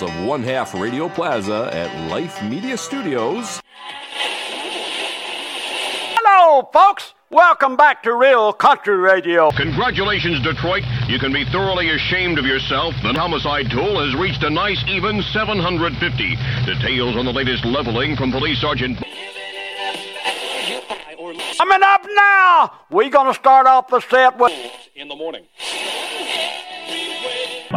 bowels of One Half Radio Plaza at Life Media Studios. Hello, folks. Welcome back to Real Country Radio. Congratulations, Detroit. You can be thoroughly ashamed of yourself. The homicide tool has reached a nice even 750. Details on the latest leveling from Police Sergeant. Coming up now, we're going to start off the set with.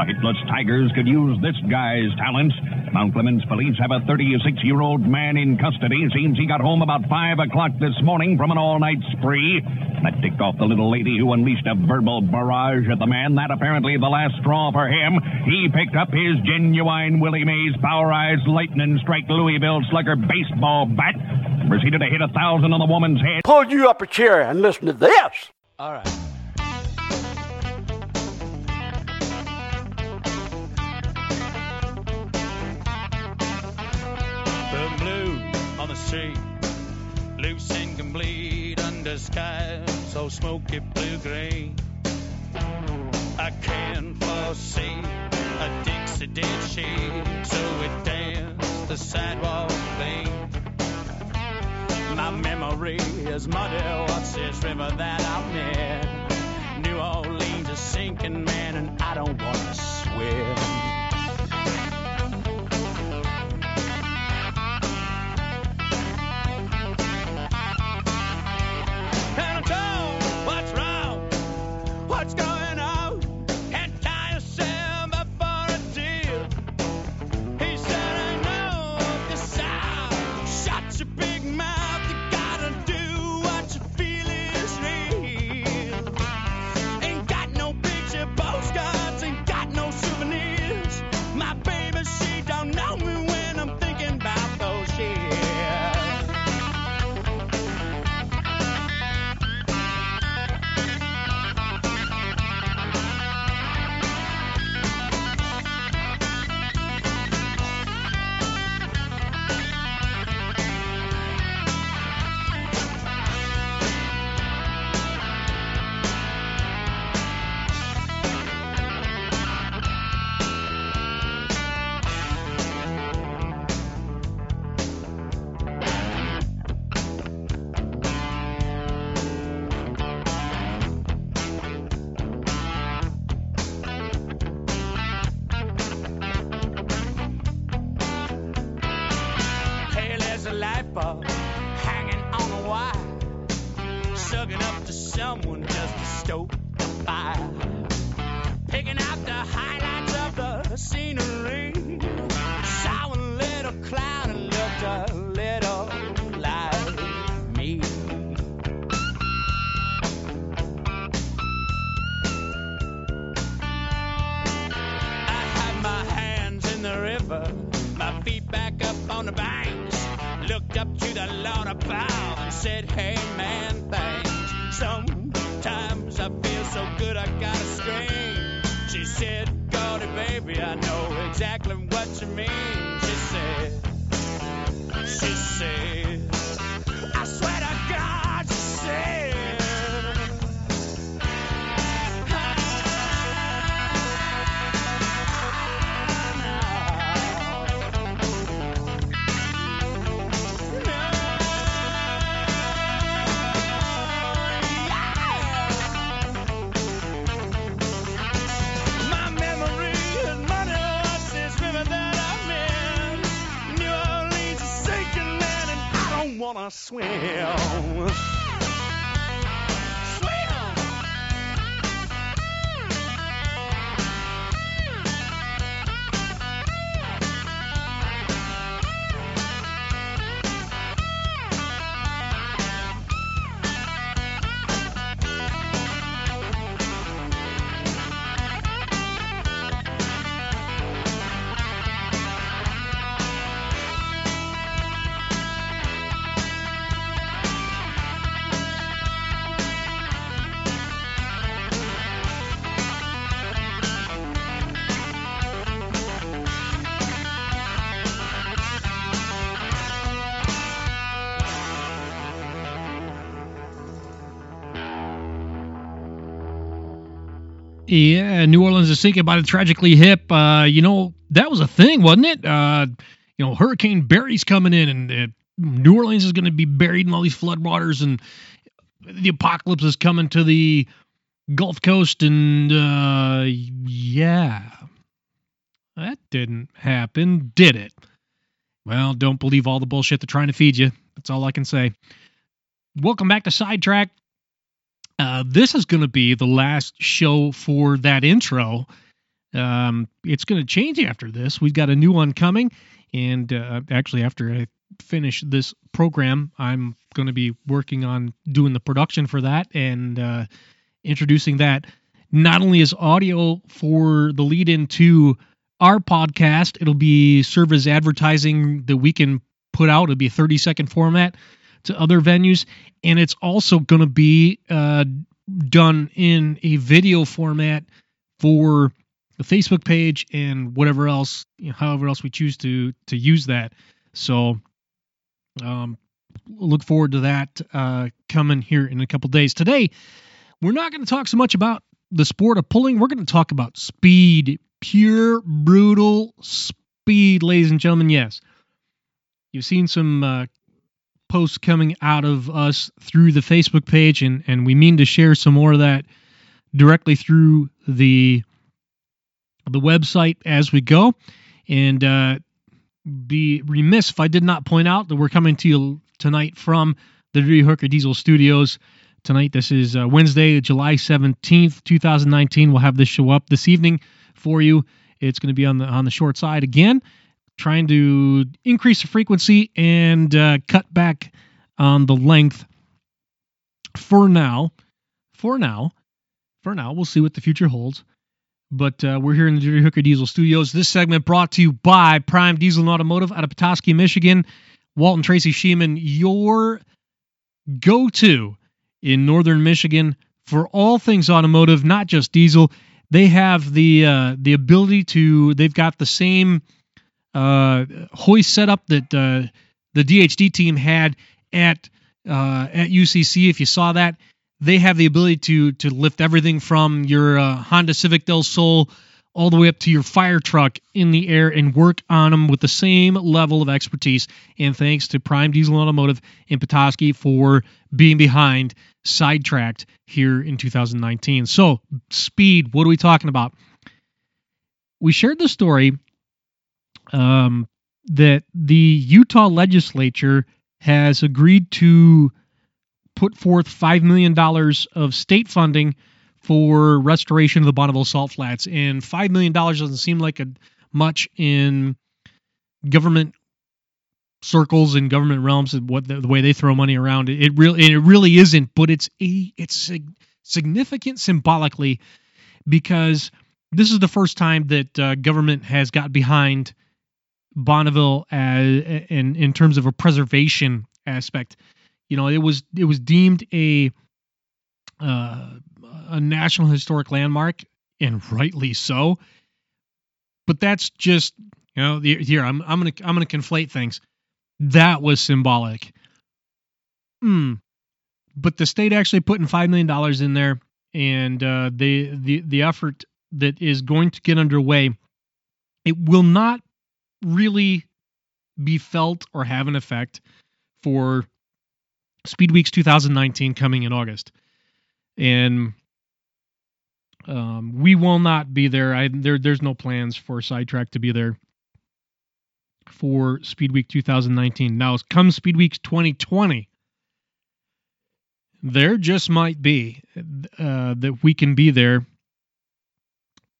The Hitless Tigers could use this guy's talents. Mount Clemens police have a 36-year-old man in custody. Seems he got home about 5 o'clock this morning from an all-night spree. That ticked off the little lady who unleashed a verbal barrage at the man. That apparently the last straw for him. He picked up his genuine Willie Mays Powerized Lightning Strike Louisville Slugger baseball bat. Proceeded to hit a thousand on the woman's head. Pull you up a chair and listen to this. All right. Street, loose and complete under skies so smoky blue green. I can't foresee a Dixie did she, so it danced the sidewalk clean. My memory is muddy. What's this river that I'm in? New Orleans is sinking, man, and I don't wanna swim. River, my feet back up on the banks. Looked up to the Lord above and said, Hey man, thanks. Sometimes I feel so good I gotta scream. She said, Gordy baby, I know exactly what you mean. She said, She said, Swim. Swim. Yeah, New Orleans is sinking by the tragically hip. Uh, you know, that was a thing, wasn't it? Uh, you know, Hurricane Barry's coming in, and uh, New Orleans is going to be buried in all these floodwaters, and the apocalypse is coming to the Gulf Coast, and uh, yeah, that didn't happen, did it? Well, don't believe all the bullshit they're trying to feed you. That's all I can say. Welcome back to Sidetrack. Uh, this is going to be the last show for that intro. Um, it's going to change after this. We've got a new one coming, and uh, actually, after I finish this program, I'm going to be working on doing the production for that and uh, introducing that not only as audio for the lead into our podcast, it'll be serve as advertising that we can put out. It'll be a 30 second format to other venues, and it's also going to be uh, done in a video format for the Facebook page and whatever else, you know, however else we choose to to use that. So, um, look forward to that uh, coming here in a couple days. Today, we're not going to talk so much about the sport of pulling. We're going to talk about speed, pure brutal speed, ladies and gentlemen. Yes, you've seen some uh, posts coming out of us through the Facebook page, and and we mean to share some more of that directly through the the website as we go. And uh, be remiss if I did not point out that we're coming to you tonight from the Dirty Hooker Diesel Studios. Tonight, this is uh, Wednesday, July 17th, 2019. We'll have this show up this evening for you. It's going to be on the on the short side again, trying to increase the frequency and uh, cut back on the length for now. For now, for now, we'll see what the future holds. But uh, we're here in the Dirty Hooker Diesel Studios. This segment brought to you by Prime Diesel and Automotive out of Petoskey, Michigan. Walton Tracy Sheeman, your go-to in northern Michigan for all things automotive, not just diesel. They have the uh, the ability to. They've got the same uh, hoist setup that uh, the DHD team had at uh, at UCC. If you saw that, they have the ability to to lift everything from your uh, Honda Civic Del Sol all the way up to your fire truck in the air and work on them with the same level of expertise. And thanks to Prime Diesel Automotive in Petoskey for being behind sidetracked here in 2019. So, speed, what are we talking about? We shared the story um, that the Utah legislature has agreed to put forth $5 million of state funding for restoration of the Bonneville Salt Flats. And $5 million doesn't seem like a, much in government circles and government realms and what the, the way they throw money around it, it really it really isn't but it's a it's sig- significant symbolically because this is the first time that uh, government has got behind Bonneville as in in terms of a preservation aspect you know it was it was deemed a uh, a national historic landmark and rightly so but that's just you know the, here I'm I'm gonna I'm gonna conflate things that was symbolic. Hmm. But the state actually putting five million dollars in there, and uh, the the the effort that is going to get underway, it will not really be felt or have an effect for Speed Weeks 2019 coming in August, and um, we will not be there. I there there's no plans for Sidetrack to be there for Speed Week 2019. Now, come Speed Week 2020, there just might be uh, that we can be there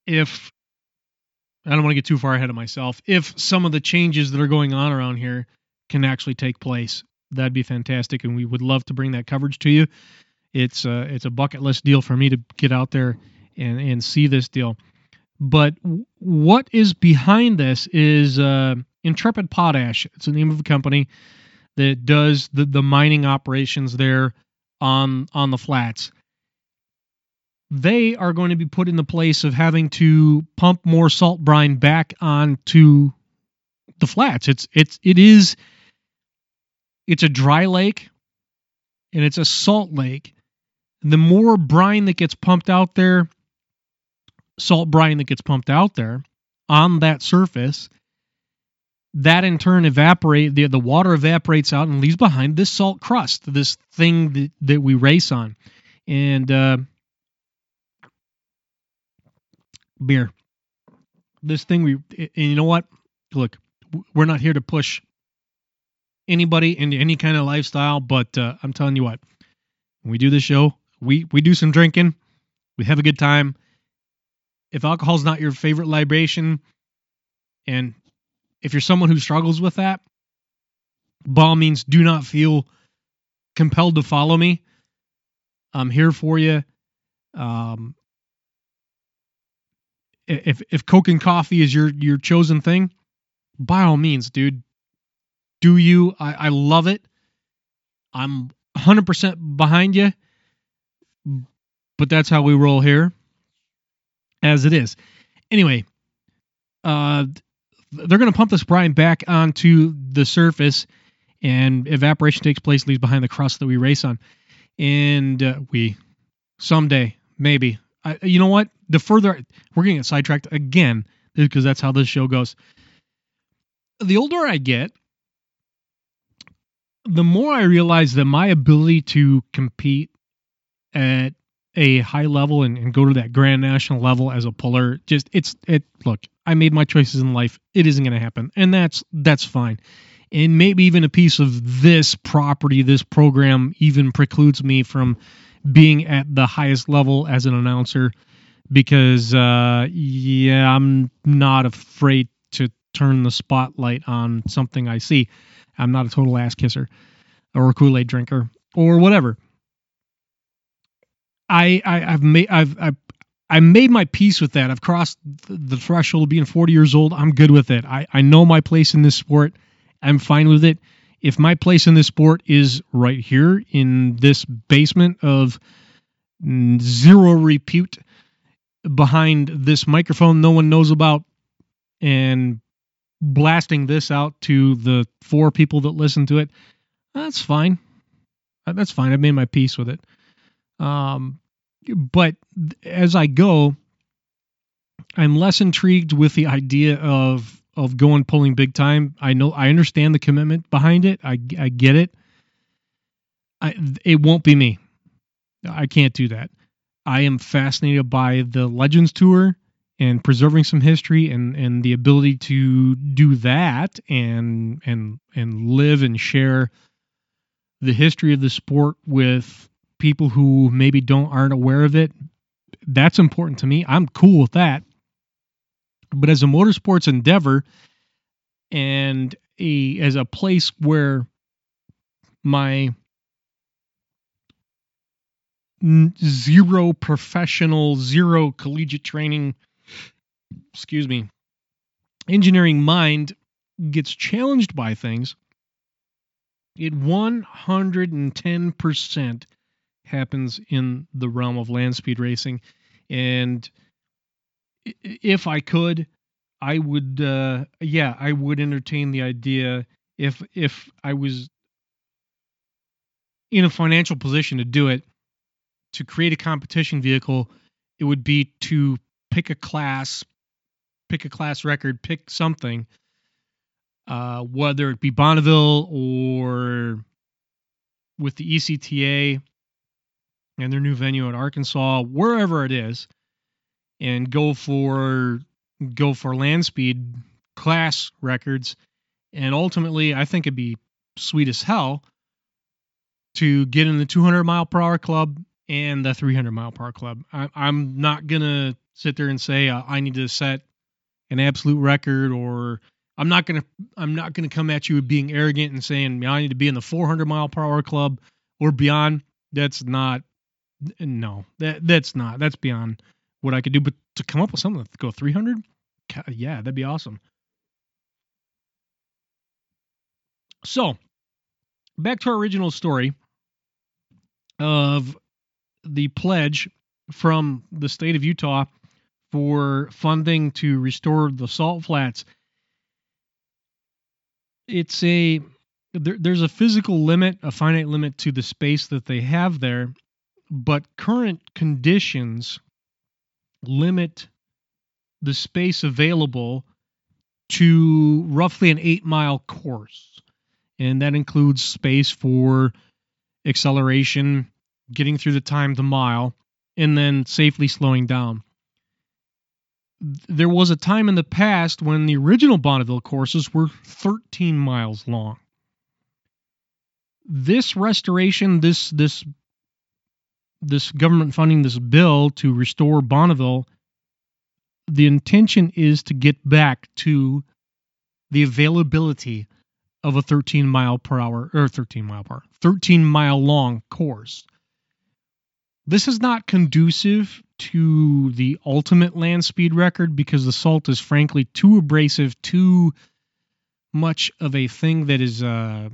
if I don't want to get too far ahead of myself. If some of the changes that are going on around here can actually take place, that'd be fantastic, and we would love to bring that coverage to you. It's a, it's a bucket list deal for me to get out there and, and see this deal. But what is behind this is uh, Intrepid Potash. It's the name of a company that does the, the mining operations there on on the flats. They are going to be put in the place of having to pump more salt brine back onto the flats. It's it's it is it's a dry lake and it's a salt lake. The more brine that gets pumped out there, salt brine that gets pumped out there on that surface that in turn evaporate the, the water evaporates out and leaves behind this salt crust this thing that, that we race on and uh, beer. This thing we and you know what? Look we're not here to push anybody into any kind of lifestyle but uh, i'm telling you what when we do this show we we do some drinking we have a good time. If alcohol's not your favorite libation and if you're someone who struggles with that by means do not feel compelled to follow me. I'm here for you. Um if if coke and coffee is your your chosen thing by all means dude. Do you? I i love it. I'm 100% behind you but that's how we roll here as it is. Anyway uh they're going to pump this brine back onto the surface and evaporation takes place leaves behind the crust that we race on. And uh, we someday maybe I, you know what? The further we're going to get sidetracked again because that's how this show goes. The older i get the more i realize that my ability to compete at a high level and, and go to that grand national level as a puller just it's it look i made my choices in life. It isn't going to happen. And that's that's fine. And maybe even a piece of this property this program even precludes me from being at the highest level as an announcer because uh yeah i'm not afraid to turn the spotlight on something i see i'm not a total ass kisser or a kool-aid drinker or whatever I, I I've made I've I've I made my peace with that. I've crossed the threshold of being 40 years old. I'm good with it. I, I know my place in this sport. I'm fine with it. If my place in this sport is right here in this basement of zero repute behind this microphone no one knows about and blasting this out to the four people that listen to it, that's fine. That's fine. I've made my peace with it. Um, but as I go, I'm less intrigued with the idea of of going pulling big time. I know I understand the commitment behind it. I I get it. I it won't be me. I can't do that. I am fascinated by the Legends Tour and preserving some history and and the ability to do that and and and live and share the history of the sport with people who maybe don't aren't aware of it that's important to me i'm cool with that but as a motorsports endeavor and a as a place where my zero professional zero collegiate training excuse me engineering mind gets challenged by things it 110% happens in the realm of land speed racing. And if I could, I would, uh, yeah, I would entertain the idea if if I was in a financial position to do it, to create a competition vehicle, it would be to pick a class, pick a class record, pick something, uh, whether it be Bonneville or with the ECTA and their new venue in Arkansas, wherever it is, and go for go for land speed class records. And ultimately, I think it'd be sweet as hell to get in the 200 mile per hour club and the 300 mile per hour club. I, am not gonna sit there and say uh, I need to set an absolute record, or I'm not gonna I'm not gonna come at you being arrogant and saying I need to be in the 400 mile per hour club or beyond. That's not no, that that's not. That's beyond what I could do. But to come up with something go 300, yeah, that'd be awesome. So, back to our original story of the pledge from the state of Utah for funding to restore the salt flats. It's a there, there's a physical limit, a finite limit to the space that they have there, but current conditions limit the space available to roughly an eight mile course. And that includes space for acceleration, getting through the time to mile, and then safely slowing down. There was a time in the past when the original Bonneville courses were 13 miles long. This restoration, this this this government funding this bill to restore Bonneville, the intention is to get back to the availability of a 13 mile per hour or 13 mile per hour, 13 mile long course. This is not conducive to the ultimate land speed record because the salt is frankly too abrasive, too much of a thing that is uh,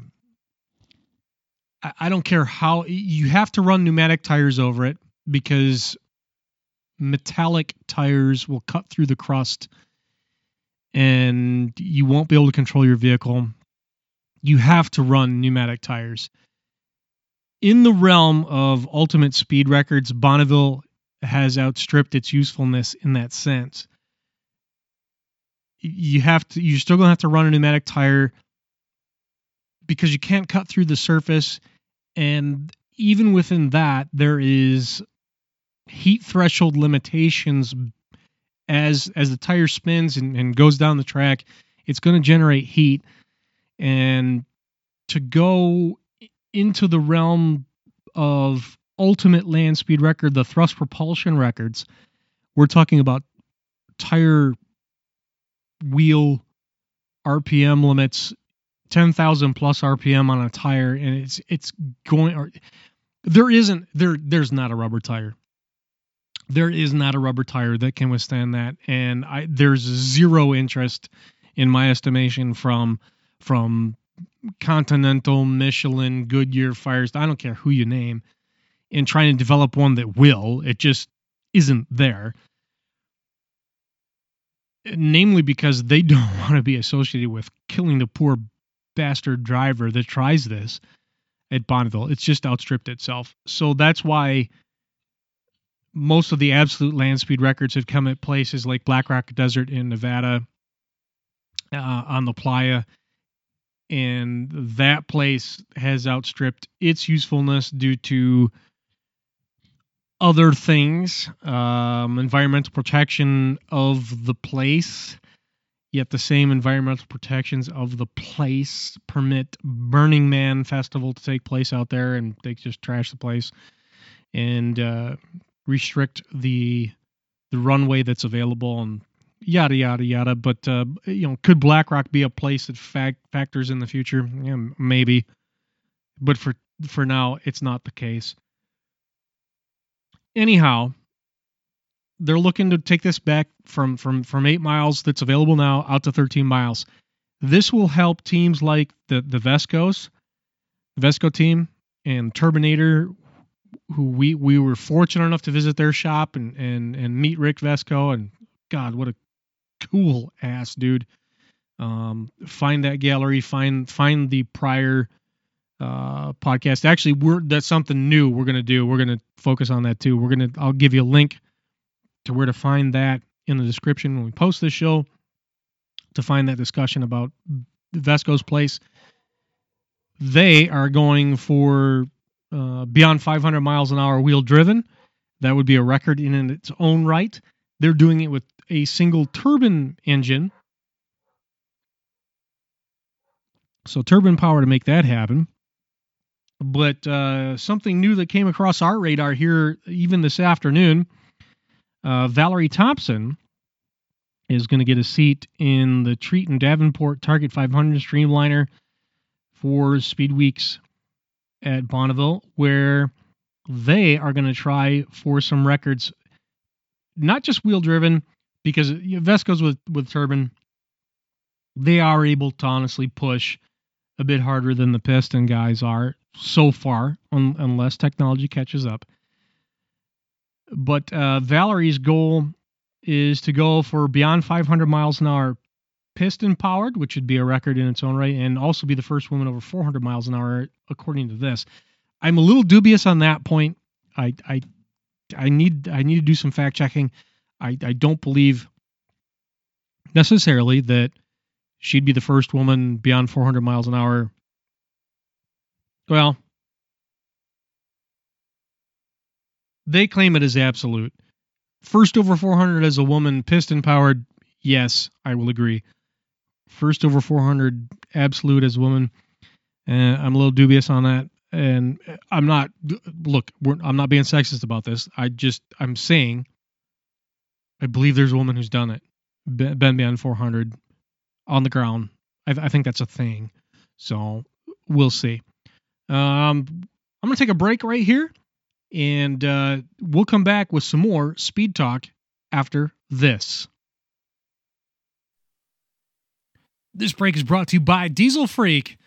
I, don't care how you have to run pneumatic tires over it because metallic tires will cut through the crust and you won't be able to control your vehicle. You have to run pneumatic tires. In the realm of ultimate speed records, Bonneville has outstripped its usefulness in that sense. You have to you're still gonna have to run a pneumatic tire because you can't cut through the surface and even within that there is heat threshold limitations as as the tire spins and, and goes down the track it's going to generate heat. And to go into the realm of ultimate land speed record the thrust propulsion records we're talking about tire wheel rpm limits 10,000 plus rpm on a tire and it's it's going or there isn't there there's not a rubber tire. There is not a rubber tire that can withstand that and i there's zero interest in my estimation from from continental michelin goodyear firestone i don't care who you name in trying to develop one that will. It just isn't there. Namely because they don't want to be associated with killing the poor bastard driver that tries this at Bonneville. It's just outstripped itself. So that's why most of the absolute land speed records have come at places like Black Rock Desert in Nevada uh, on the Playa. And that place has outstripped its usefulness due to other things, um, environmental protection of the place, yet the same environmental protections of the place permit Burning Man Festival to take place out there, and they just trash the place and uh, restrict the the runway that's available and yada yada yada. But uh, you know, could BlackRock be a place that fact factors in the future? Yeah, maybe, but for for now, it's not the case. Anyhow, they're looking to take this back from from from eight miles that's available now out to 13 miles. This will help teams like the the Vescos, Vesco team, and Turbinator, who we we were fortunate enough to visit their shop and and and meet Rick Vesco, and God, what a cool ass dude. Um, find that gallery, find find the prior uh, podcast. Actually, we're that's something new we're gonna do. We're gonna focus on that too. We're gonna I'll give you a link to where to find that in the description when we post this show to find that discussion about Vesco's place. They are going for uh, beyond 500 miles an hour wheel driven. That would be a record in, its own right. They're doing it with a single turbine engine. So turbine power to make that happen. But uh, something new that came across our radar here even this afternoon uh, Valerie Thompson is going to get a seat in the Treit and Davenport Target 500 Streamliner for Speed Weeks at Bonneville, where they are going to try for some records, not just wheel driven, because Vesco's with with turbine, they are able to honestly push a bit harder than the piston guys are so far, un- unless technology catches up. But uh, Valerie's goal is to go for beyond 500 miles an hour piston powered, which would be a record in its own right, and also be the first woman over 400 miles an hour, according to this. I'm a little dubious on that point. I I I need I need to do some fact checking. I, I don't believe necessarily that she'd be the first woman beyond 400 miles an hour. Well, they claim it as absolute. First over 400 as a woman, piston powered, yes, I will agree. First over 400 absolute as a woman, uh, I'm a little dubious on that. And I'm not, look, I'm not being sexist about this. I just, I'm saying, I believe there's a woman who's done it, be- been beyond 400 on the ground. I, I think that's a thing. So we'll see. Um, I'm going to take a break right here and uh, we'll come back with some more speed talk after this. This break is brought to you by Diesel Freak,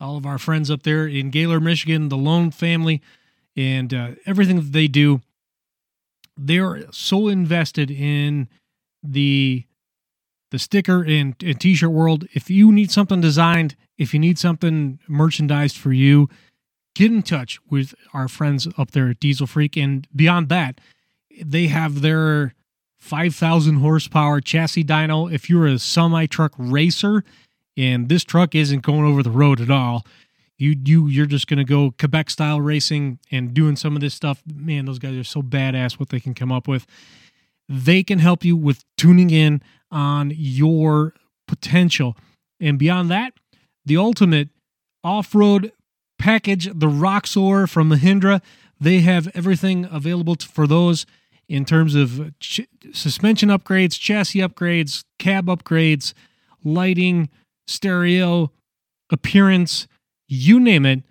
all of our friends up there in Gaylord, Michigan, the Lone family, and uh, everything that they do. They're so invested in the the sticker and, and t-shirt world. If you need something designed, if you need something merchandised for you, get in touch with our friends up there at Diesel Freak. And beyond that, they have their 5,000 horsepower chassis dyno. If you're a semi truck racer and this truck isn't going over the road at all, you you you're just gonna go Quebec style racing and doing some of this stuff. Man, those guys are so badass what they can come up with. They can help you with tuning in on your potential. And beyond that, the ultimate off-road package, the Roxor from Mahindra. They have everything available for those in terms of ch- suspension upgrades, chassis upgrades, cab upgrades, lighting, stereo, appearance, you name it.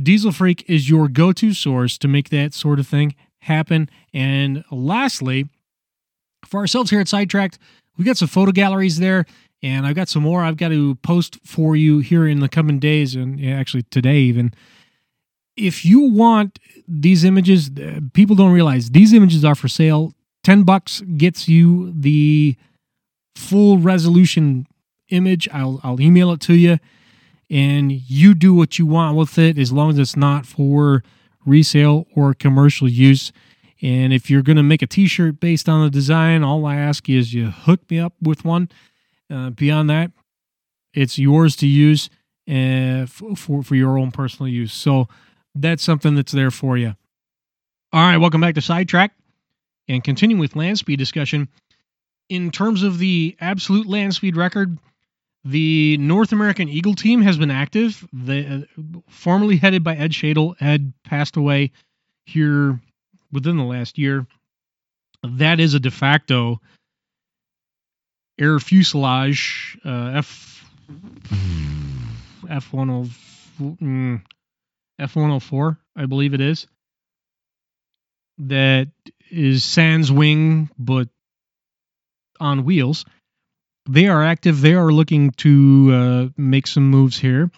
Diesel Freak is your go to source to make that sort of thing happen. And lastly, for ourselves here at Sidetracked, we got some photo galleries there, and I've got some more I've got to post for you here in the coming days, and actually today even. If you want these images, uh, people don't realize these images are for sale. Ten bucks gets you the full resolution image. I'll I'll email it to you, and you do what you want with it as long as it's not for resale or commercial use. And if you're going to make a T-shirt based on the design, all I ask is you hook me up with one. Uh, beyond that, it's yours to use uh, for for your own personal use. So that's something that's there for you. All right, welcome back to Sidetrack, and continuing with land speed discussion. In terms of the absolute land speed record, the North American Eagle team has been active. The uh, formerly headed by Ed Shadle, Ed passed away here within the last year. That is a de facto air fuselage uh, F F one of F one hundred four, I believe it is. That is sans wing, but on wheels. They are active. They are looking to uh, make some moves here.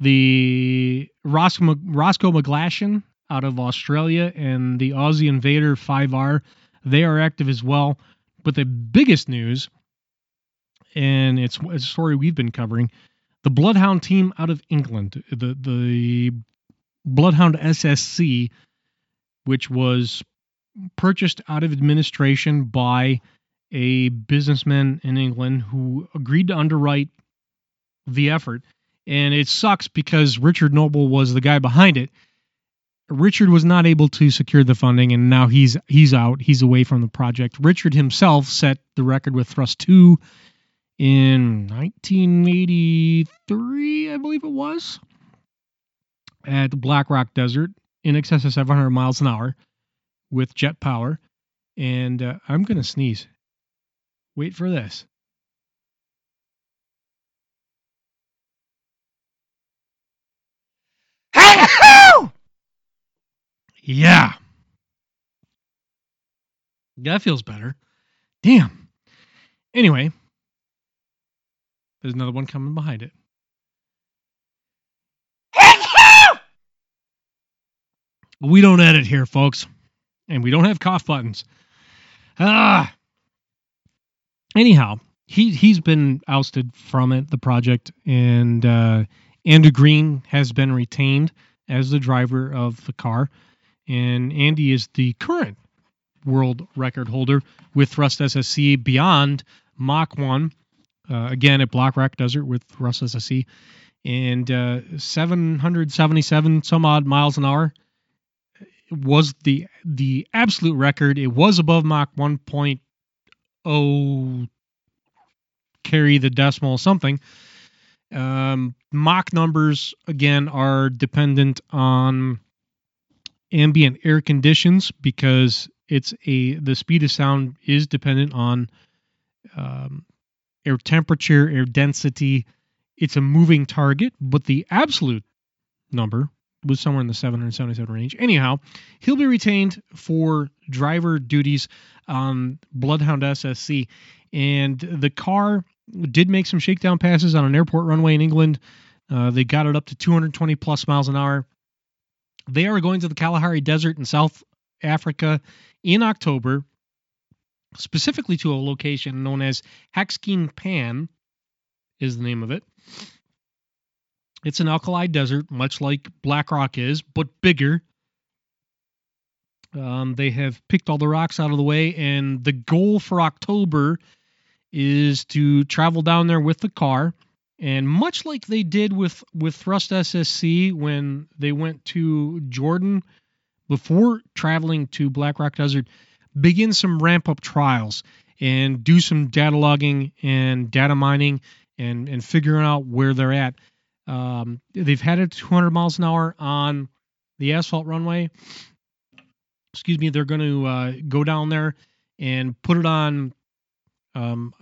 The Rosco, Rosco McGlashan out of Australia and the Aussie Invader 5R, they are active as well. But the biggest news, and it's, a story we've been covering, the Bloodhound team out of England, the the Bloodhound SSC, which was purchased out of administration by a businessman in England who agreed to underwrite the effort. And it sucks because Richard Noble was the guy behind it. Richard was not able to secure the funding and now he's he's out. He's away from the project. Richard himself set the record with Thrust 2 in 1983, I believe it was, at the Black Rock Desert in excess of 700 miles an hour with jet power. And uh, I'm going to sneeze. Wait for this. Yeah. That feels better. Damn. Anyway, there's another one coming behind it. We don't edit here, folks. And we don't have cough buttons. Ah. Anyhow, he he's been ousted from it, the project, and uh, Andrew Green has been retained as the driver of the car, and Andy is the current world record holder with thrust SSC beyond Mach one uh, again at Black Rock Desert with Thrust SSC, and uh, 777 some odd miles an hour was the the absolute record. It was above Mach 1.0 carry the decimal something. Um, Mach numbers again are dependent on ambient air conditions because it's a the speed of sound is dependent on um, air temperature, air density. It's a moving target, but the absolute number was somewhere in the 777 range. Anyhow, he'll be retained for driver duties on Bloodhound SSC, and the car did make some shakedown passes on an airport runway in England. Uh, they got it up to 220 plus miles an hour. They are going to the Kalahari Desert in South Africa in October, specifically to a location known as Hakskeen Pan, is the name of it. It's an alkali desert, much like Black Rock is, but bigger. Um, they have picked all the rocks out of the way, and the goal for October is to travel down there with the car. And much like they did with, with Thrust SSC when they went to Jordan before traveling to Black Rock Desert, begin some ramp up trials and do some data logging and data mining and, and figuring out where they're at. Um, they've had it 200 miles an hour on the asphalt runway. Excuse me. They're going to uh, go down there and put it on. Um,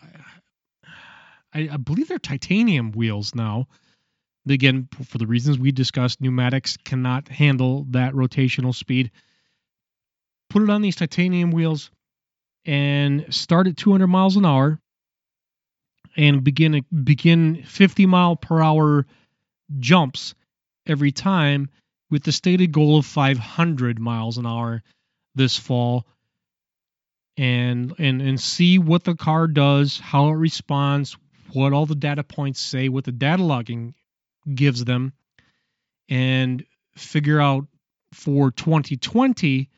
I, I believe they're titanium wheels now. Again, for the reasons we discussed, pneumatics cannot handle that rotational speed. Put it on these titanium wheels and start at 200 miles an hour and begin begin 50 mile per hour jumps every time with the stated goal of 500 miles an hour this fall. And and and see what the car does how it responds what all the data points say what the data logging gives them and figure out for 2020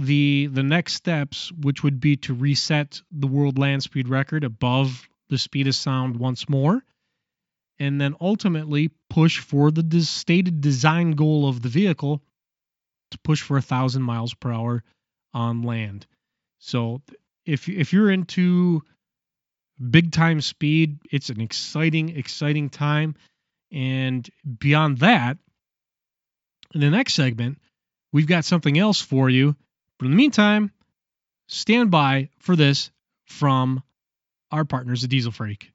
the the next steps which would be to reset the world land speed record above the speed of sound once more and then ultimately push for the stated design goal of the vehicle to push for a thousand miles per hour on land. So if if you're into big time speed, it's an exciting, exciting time. And beyond that, in the next segment, we've got something else for you. But in the meantime, stand by for this from our partners at Diesel Freak.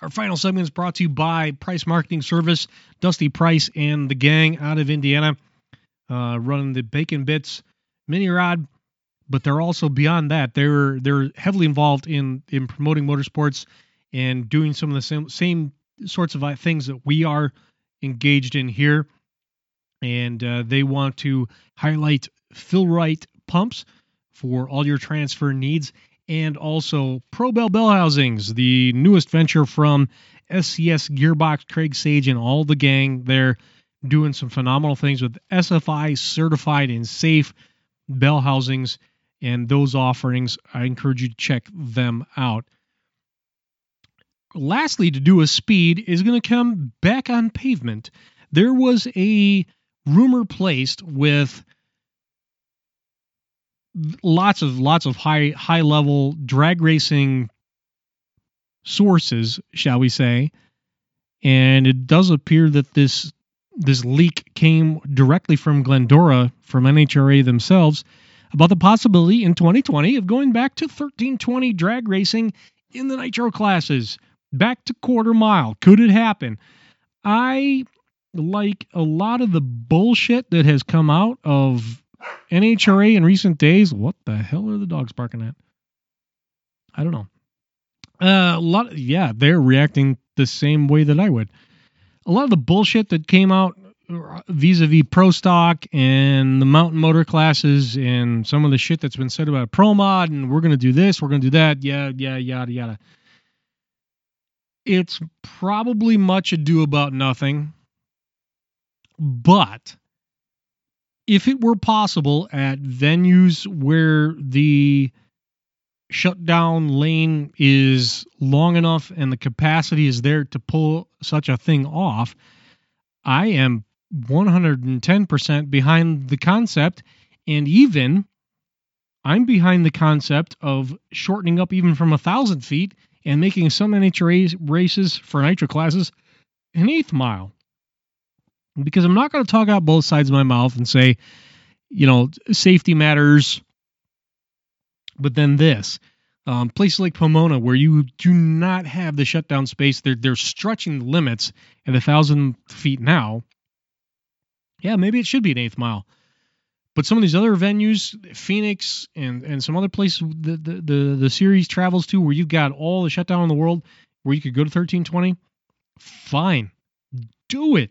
Our final segment is brought to you by Price Marketing Service, Dusty Price and the gang out of Indiana, uh, running the Bacon Bits mini rod. But they're also beyond that. They're they're heavily involved in in promoting motorsports and doing some of the same same sorts of uh, things that we are engaged in here. And uh, they want to highlight Fill-Rite pumps for all your transfer needs and also Pro Bell Bell Housings, the newest venture from SCS Gearbox, Craig Sage, and all the gang. They're doing some phenomenal things with SFI certified and safe bell housings and those offerings. I encourage you to check them out. Lastly, to do a speed is going to come back on pavement. There was a rumor placed with lots of lots of high high level drag racing sources, shall we say, and it does appear that this this leak came directly from Glendora from NHRA themselves about the possibility in 2020 of going back to 1320 drag racing in the nitro classes, back to quarter mile. Could it happen? I like a lot of the bullshit that has come out of NHRA in recent days. What the hell are the dogs barking at? I don't know. Uh, a lot, yeah, they're reacting the same way that I would. A lot of the bullshit that came out vis-a-vis pro stock and the mountain motor classes and some of the shit that's been said about pro mod and we're gonna do this, we're gonna do that, yeah, yeah, yada yada. It's probably much ado about nothing, but if it were possible at venues where the shutdown lane is long enough and the capacity is there to pull such a thing off, I am 110% behind the concept. And even I'm behind the concept of shortening up even from a thousand feet and making some NHRA races for nitro classes an eighth mile. Because I'm not going to talk out both sides of my mouth and say, you know, safety matters, but then this. Um, places like Pomona, where you do not have the shutdown space, they're they're stretching the limits at a thousand feet now. Yeah, maybe it should be an eighth mile. But some of these other venues, Phoenix and and some other places the the the, the series travels to, where you've got all the shutdown in the world, where you could go to thirteen twenty, fine, do it.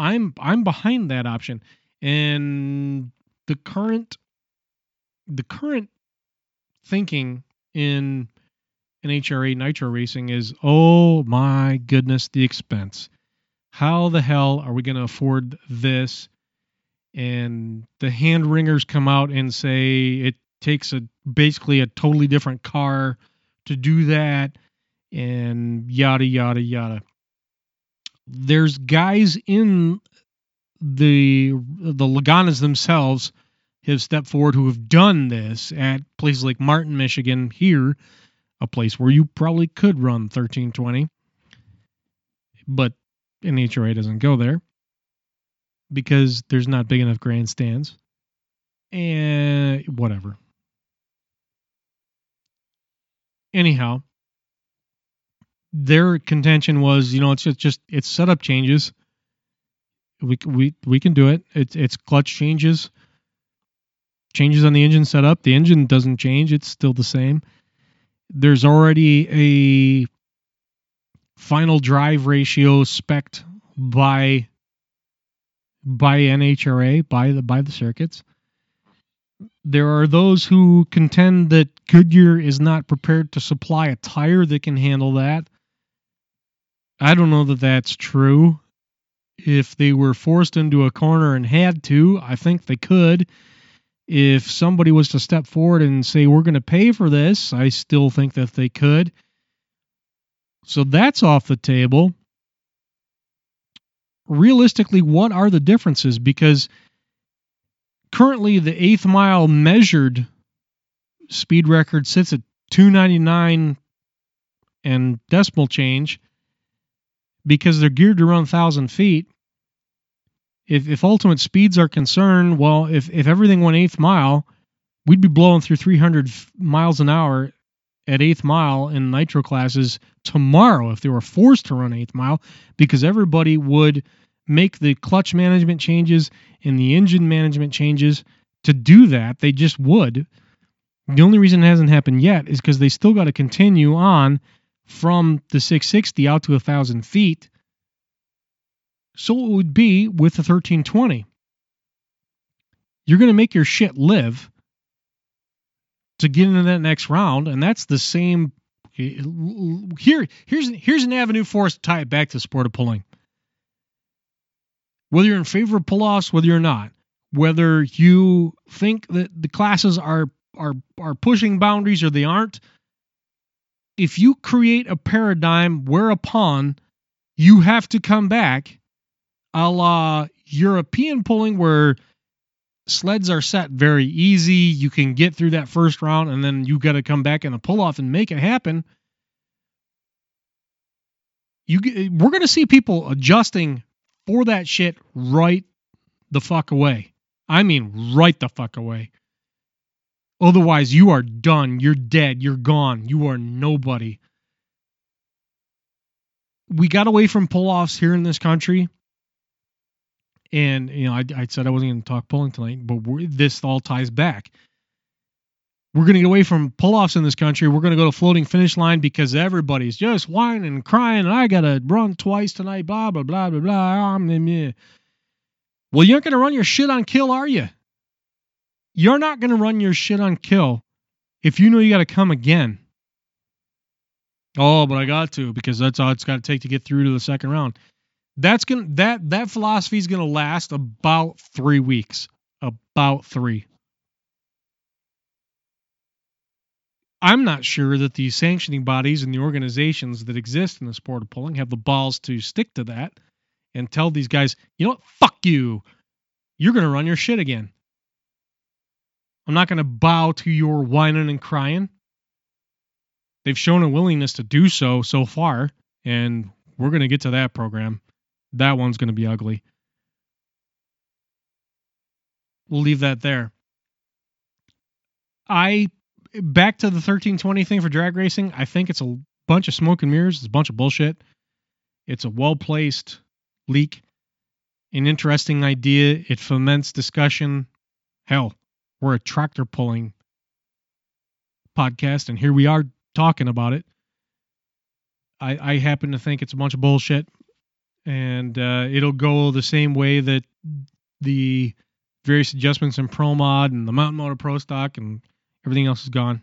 I'm I'm behind that option, and the current the current thinking in NHRA nitro racing is oh my goodness the expense. How the hell are we going to afford this? And the hand wringers come out and say it takes a basically a totally different car to do that and yada yada yada there's guys in the the Laganas themselves have stepped forward who have done this at places like Martin, Michigan, here, a place where you probably could run 1320, but NHRA doesn't go there because there's not big enough grandstands and whatever. Anyhow, their contention was, you know, it's just, just it's setup changes. We we we can do it. It's it's clutch changes changes on the engine setup. The engine doesn't change, it's still the same. There's already a final drive ratio spec'd by by NHRA, by the by the circuits. There are those who contend that Goodyear is not prepared to supply a tire that can handle that. I don't know that that's true. If they were forced into a corner and had to, I think they could if somebody was to step forward and say, we're going to pay for this, I still think that they could. So that's off the table. Realistically, what are the differences? Because currently the eighth mile measured speed record sits at 299 and decimal change because they're geared to run 1,000 feet if if ultimate speeds are concerned, well, if if everything went eighth mile, we'd be blowing through 300 miles an hour at eighth mile in nitro classes tomorrow if they were forced to run eighth mile because everybody would make the clutch management changes and the engine management changes to do that. They just would. The only reason it hasn't happened yet is because they still got to continue on from the 660 out to a thousand feet so it would be with the 1320. You're going to make your shit live to get into that next round, and that's the same. Here, here's here's an avenue for us to tie it back to the sport of pulling. Whether you're in favor of pull-offs, whether you're not, whether you think that the classes are are are pushing boundaries or they aren't, if you create a paradigm whereupon you have to come back a la European pulling where sleds are set very easy. You can get through that first round and then you got to come back in a pull off and make it happen. You we're going to see people adjusting for that shit right the fuck away. I mean right the fuck away. Otherwise you are done. You're dead. You're gone. You are nobody. We got away from pull offs here in this country and you know, I, I said I wasn't going to talk pulling tonight, but this all ties back. We're going to get away from pull-offs in this country. We're going to go to floating finish line because everybody's just whining and crying. And I got to run twice tonight. Blah blah blah blah blah. Well, you're not going to run your shit on kill, are you? You're not going to run your shit on kill if you know you got to come again. Oh, but I got to because that's all it's got to take to get through to the second round That's gonna that that philosophy is gonna last about three weeks. About three. I'm not sure that the sanctioning bodies and the organizations that exist in the sport of pulling have the balls to stick to that and tell these guys, you know what, fuck you. You're gonna run your shit again. I'm not gonna bow to your whining and crying. They've shown a willingness to do so so far, and we're gonna get to that program. That one's gonna be ugly. We'll leave that there. I back to the 1320 thing for drag racing. I think it's a bunch of smoke and mirrors. It's a bunch of bullshit. It's a well placed leak, an interesting idea. It foments discussion. Hell, we're a tractor pulling podcast, and here we are talking about it. I, I happen to think it's a bunch of bullshit, and uh, it'll go the same way that the various adjustments in Pro Mod and the Mountain Motor Pro Stock and everything else is gone.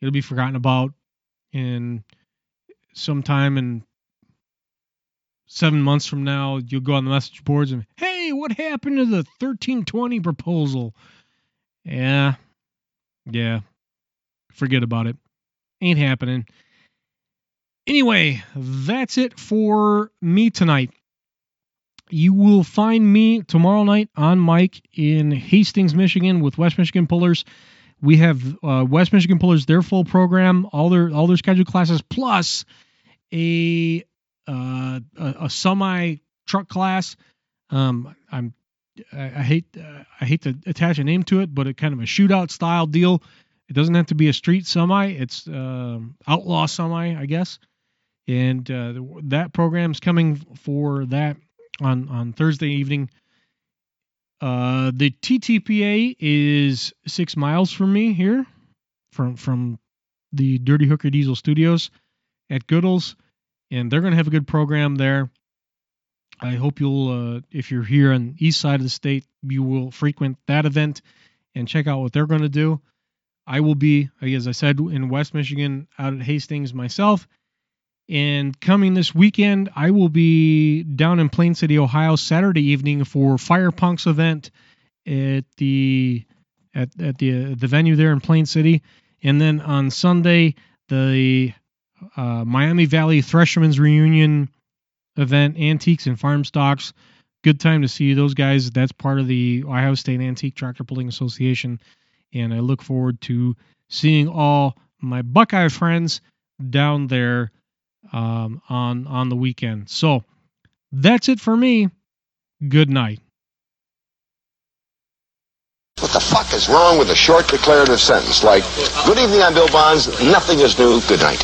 It'll be forgotten about in sometime in seven months from now. You'll go on the message boards and hey, what happened to the 1320 proposal? Yeah, yeah, forget about it. Ain't happening. Anyway, that's it for me tonight. You will find me tomorrow night on Mike in Hastings, Michigan, with West Michigan Pullers. We have uh, West Michigan Pullers their full program, all their all their scheduled classes, plus a uh, a, a semi truck class. Um, I'm I, hate uh, I hate to attach a name to it, but it kind of a shootout style deal. It doesn't have to be a street semi; it's um outlaw semi, I guess. And uh, that program's coming for that on on Thursday evening. Uh, the TTPA is six miles from me here, from from the Dirty Hooker Diesel Studios at Goodall's, and they're going to have a good program there. I hope you'll, uh, if you're here on the east side of the state, you will frequent that event and check out what they're going to do. I will be, as I said, in West Michigan out at Hastings myself. And coming this weekend, I will be down in Plain City, Ohio, Saturday evening for Fire Punks event at the at, at the the venue there in Plain City. And then on Sunday, the uh, Miami Valley Threshermen's Reunion event, Antiques and Farm Stocks. Good time to see those guys. That's part of the Ohio State Antique Tractor Pulling Association. And I look forward to seeing all my Buckeye friends down there um, on on the weekend. So that's it for me. Good night. What the fuck is wrong with a short declarative sentence like, Good evening, I'm Bill Bonds, nothing is new, good night?